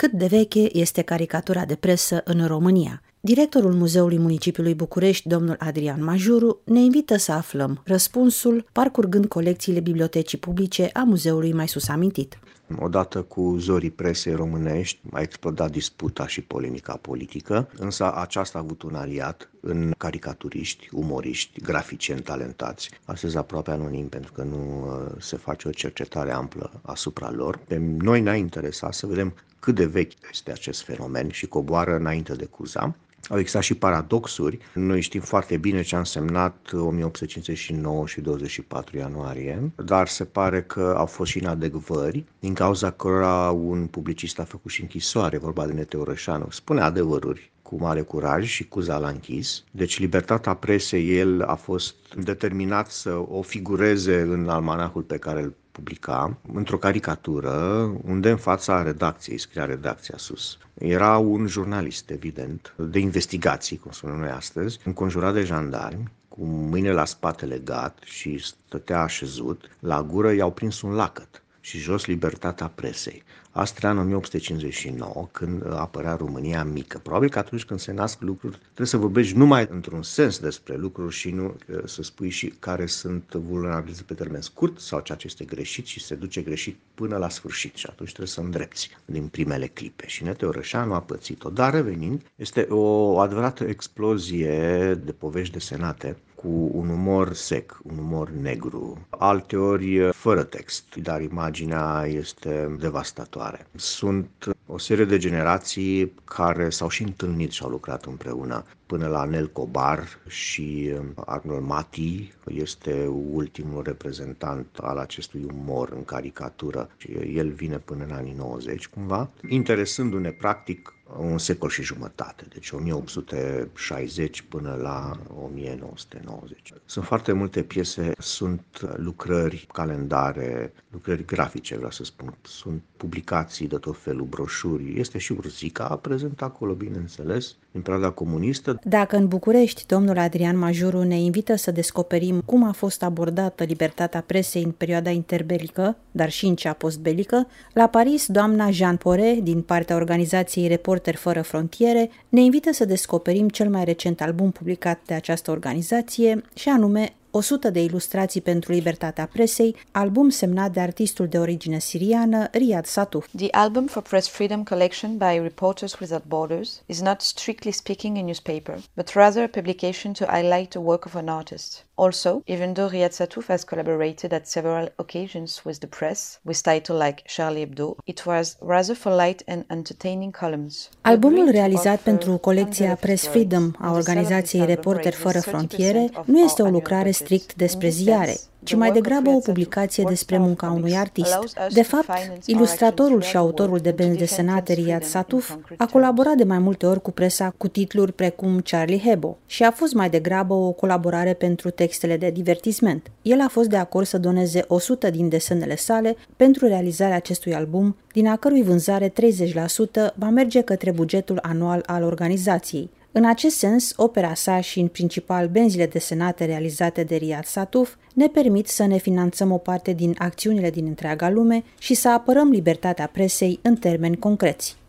cât de veche este caricatura de presă în România. Directorul Muzeului Municipiului București, domnul Adrian Majuru, ne invită să aflăm răspunsul parcurgând colecțiile bibliotecii publice a muzeului mai sus amintit. Odată cu zorii presei românești a explodat disputa și polemica politică, însă aceasta a avut un aliat în caricaturiști, umoriști, graficieni talentați, astăzi aproape anonim pentru că nu uh, se face o cercetare amplă asupra lor. Pe noi ne-a interesat să vedem cât de vechi este acest fenomen și coboară înainte de Cuza au existat și paradoxuri. Noi știm foarte bine ce a însemnat 1859 și 24 ianuarie, dar se pare că au fost și inadecvări, din cauza cărora un publicist a făcut și închisoare, vorba de Nete Orășanu. Spune adevăruri cu mare curaj și cu la închis. Deci libertatea presei, el a fost determinat să o figureze în almanahul pe care îl publica într-o caricatură unde în fața redacției, scria redacția sus, era un jurnalist, evident, de investigații, cum spunem noi astăzi, înconjurat de jandarmi, cu mâinile la spate legat și stătea așezut, la gură i-au prins un lacăt și jos libertatea presei. Asta în 1859, când apărea România mică. Probabil că atunci când se nasc lucruri, trebuie să vorbești numai într-un sens despre lucruri și nu uh, să spui și care sunt vulnerabilități pe termen scurt sau ceea ce este greșit și se duce greșit până la sfârșit și atunci trebuie să îndrepți din primele clipe. Și Nete Orășanu a pățit-o. Dar revenind, este o adevărată explozie de povești desenate cu un umor sec, un umor negru, alteori fără text, dar imaginea este devastatoare. Sunt o serie de generații care s-au și întâlnit și au lucrat împreună până la Nel Cobar și Arnold Mati este ultimul reprezentant al acestui umor în caricatură. El vine până în anii 90 cumva, interesându-ne practic un secol și jumătate, deci 1860 până la 1990. Sunt foarte multe piese, sunt lucrări, calendare, lucrări grafice, vreau să spun, sunt publicații de tot felul, broșuri, este și Urzica prezent acolo, bineînțeles, în perioada comunistă. Dacă în București domnul Adrian Majuru ne invită să descoperim cum a fost abordată libertatea presei în perioada interbelică, dar și în cea postbelică, la Paris doamna Jean Pore, din partea organizației Reporter Fără Frontiere, ne invită să descoperim cel mai recent album publicat de această organizație, și anume 100 de ilustrații pentru libertatea presei, album semnat de artistul de origine siriană Riyad Satuf. The album for Press Freedom collection by Reporters Without Borders is not strictly speaking a newspaper, but rather a publication to highlight the work of an artist. Also, even though Riyad Satouf has collaborated at several occasions with the press, with titles like Charlie Hebdo, it was rather for light and entertaining columns. Albumul realizat pentru colecția Press Freedom a organizației Reporter Fără Frontiere nu este o lucrare strict despre ziare, ci mai degrabă o publicație despre munca unui artist. De fapt, ilustratorul și autorul de benzi desenate Riyad Satuf a colaborat de mai multe ori cu presa cu titluri precum Charlie Hebdo și a fost mai degrabă o colaborare pentru textele de divertisment. El a fost de acord să doneze 100 din desenele sale pentru realizarea acestui album, din a cărui vânzare 30% va merge către bugetul anual al organizației. În acest sens, opera sa și în principal benzile desenate realizate de Riyad Satuf ne permit să ne finanțăm o parte din acțiunile din întreaga lume și să apărăm libertatea presei în termeni concreți.